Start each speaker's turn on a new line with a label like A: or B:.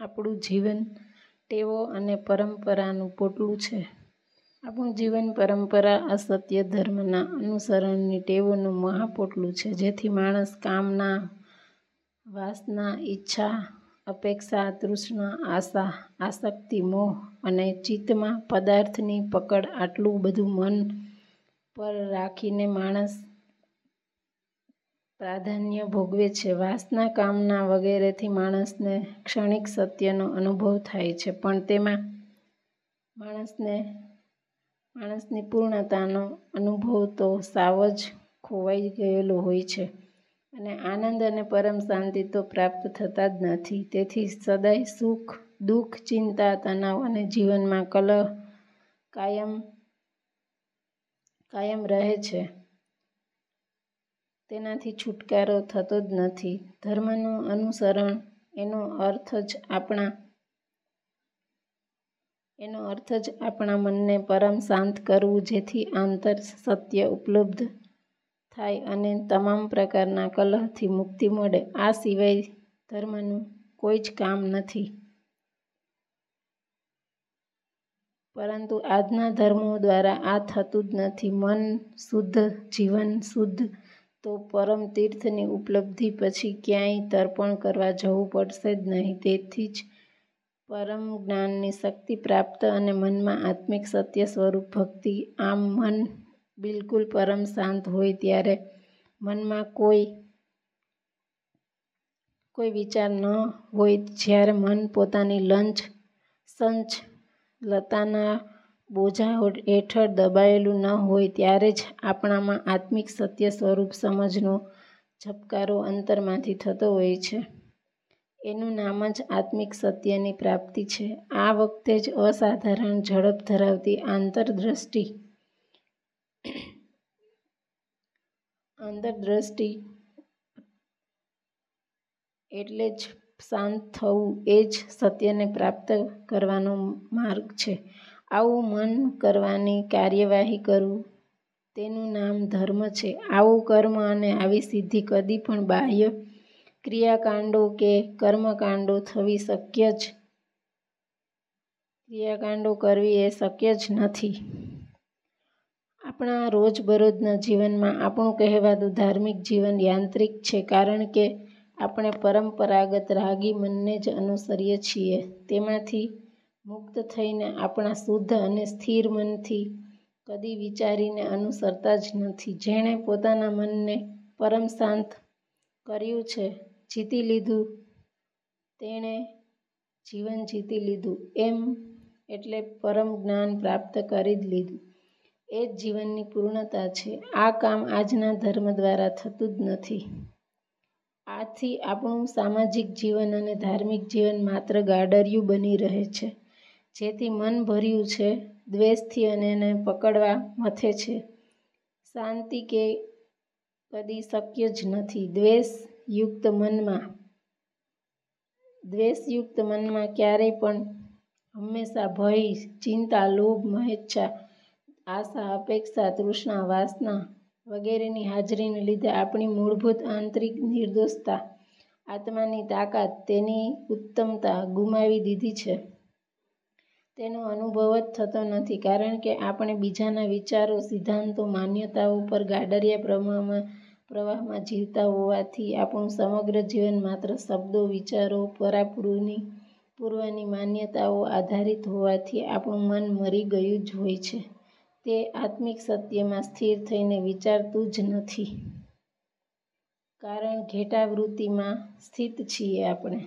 A: આપણું જીવન ટેવો અને પરંપરાનું પોટલું છે. આપણું જીવન પરંપરા, અસત્ય, ધર્મના અનુસરણની ટેવોનું મહાપોટલું છે, જેથી માણસ કામના, વાસના, ઈચ્છા, અપેક્ષા, તૃષ્ણા, આશા, આસક્તિ, મોહ અને ચિત્તમાં પદાર્થની પકડ આટલું બધું મન પર રાખીને માણસ પ્રાધાન્ય ભોગવે છે. વાસના, કામના વગેરેથી માણસને ક્ષણિક સત્યનો અનુભવ થાય છે, પણ તેમાં માણસને માણસની પૂર્ણતાનો અનુભવ તો સાવ જ ખોવાઈ ગયેલો હોય છે અને આનંદ અને પરમ શાંતિ તો પ્રાપ્ત થતા જ નથી. તેથી સદાય સુખ, દુઃખ ચિંતા, તણાવ અને જીવનમાં કલહ કાયમ રહે છે. તેનાથી છુટકારો થતો જ નથી. ધર્મનું અનુસરણ એનો અર્થ જ આપણા મનને પરમ શાંત કરવું, જેથી આંતર સત્ય ઉપલબ્ધ થાય અને તમામ પ્રકારના કલહથી મુક્તિ મળે. આ સિવાય ધર્મનું કોઈ જ કામ નથી. પરંતુ આજના ધર્મો દ્વારા આ થતું જ નથી. મન શુદ્ધ, જીવન શુદ્ધ તો પરમ તીર્થની ઉપલબ્ધિ પછી ક્યાંય તર્પણ કરવા જવું પડશે જ નહીં. તેથી જ પરમ જ્ઞાનની શક્તિ પ્રાપ્ત અને મનમાં આત્મિક સત્ય સ્વરૂપ ભક્તિ. આમ મન બિલકુલ પરમ શાંત હોય ત્યારે મનમાં કોઈ કોઈ વિચાર ન હોય, જ્યારે મન પોતાની ચંચલતાના બોજા હેઠળ દબાયેલું ન હોય ત્યારે જ આપણામાં આત્મિક સત્ય સ્વરૂપ સમજનો ઝબકારો અંતરમાંથી થતો હોય છે. એનું નામ જ આત્મિક સત્યની પ્રાપ્તિ છે. આ વખતે જ અસાધારણ ઝડપ ધરાવતી આંતરદ્રષ્ટિ એટલે જ શાંત થવું એ જ સત્યને પ્રાપ્ત કરવાનો માર્ગ છે. આવું મન કરવાની કાર્યવાહી કરવું તેનું નામ ધર્મ છે. આવું કર્મ અને આવી સિદ્ધિ કદી પણ બાહ્ય ક્રિયાકાંડો કે કર્મકાંડો થવી શક્ય જ ક્રિયાકાંડો કરવી એ શક્ય જ નથી. આપણા રોજબરોજના જીવનમાં આપણું કહેવાતું ધાર્મિક જીવન યાંત્રિક છે કારણ કે આપણે પરંપરાગત રાગી મનને જ અનુસરીએ છીએ. તેમાંથી મુક્ત થઈને આપણા શુદ્ધ અને સ્થિર મનથી કદી વિચારીને અનુસરતા જ નથી. જેણે પોતાના મનને પરમ શાંત કર્યું છે, જીતી લીધું તેણે જીવન જીતી લીધું એમ એટલે પરમ જ્ઞાન પ્રાપ્ત કરી જ લીધું. એ જ જીવનની પૂર્ણતા છે. આ કામ આજના ધર્મ દ્વારા થતું જ નથી. આથી આપણું સામાજિક જીવન અને ધાર્મિક જીવન માત્ર ગાડરિયું બની રહે છે. જેથી મન ભર્યું છે દ્વેષથી અને એને પકડવા મથે છે. શાંતિ કે કદી શક્ય જ નથી. દ્વેષયુક્ત મનમાં દ્વેષયુક્ત મનમાં ક્યારેય પણ હંમેશા ભય, ચિંતા, લોભ, મહેચ્છા આશા, અપેક્ષા, તૃષ્ણા, વાસના વગેરેની હાજરીને લીધે આપણી મૂળભૂત આંતરિક નિર્દોષતા, આત્માની તાકાત, તેની ઉત્તમતા ગુમાવી દીધી છે. તેનો અનુભવ જ થતો નથી કારણ કે આપણે બીજાના વિચારો, સિદ્ધાંતો, માન્યતાઓ પર ગાડરિયા પ્રમાણમાં પ્રવાહમાં જીવતા હોવાથી આપણું સમગ્ર જીવન માત્ર શબ્દો, વિચારો, પરાપૂર્વની માન્યતાઓ આધારિત હોવાથી આપણું મન મરી ગયું જ હોય છે. તે આત્મિક સત્યમાં સ્થિર થઈને વિચારતું જ નથી. કારણ ઘેટાવૃત્તિમાં સ્થિત છીએ આપણે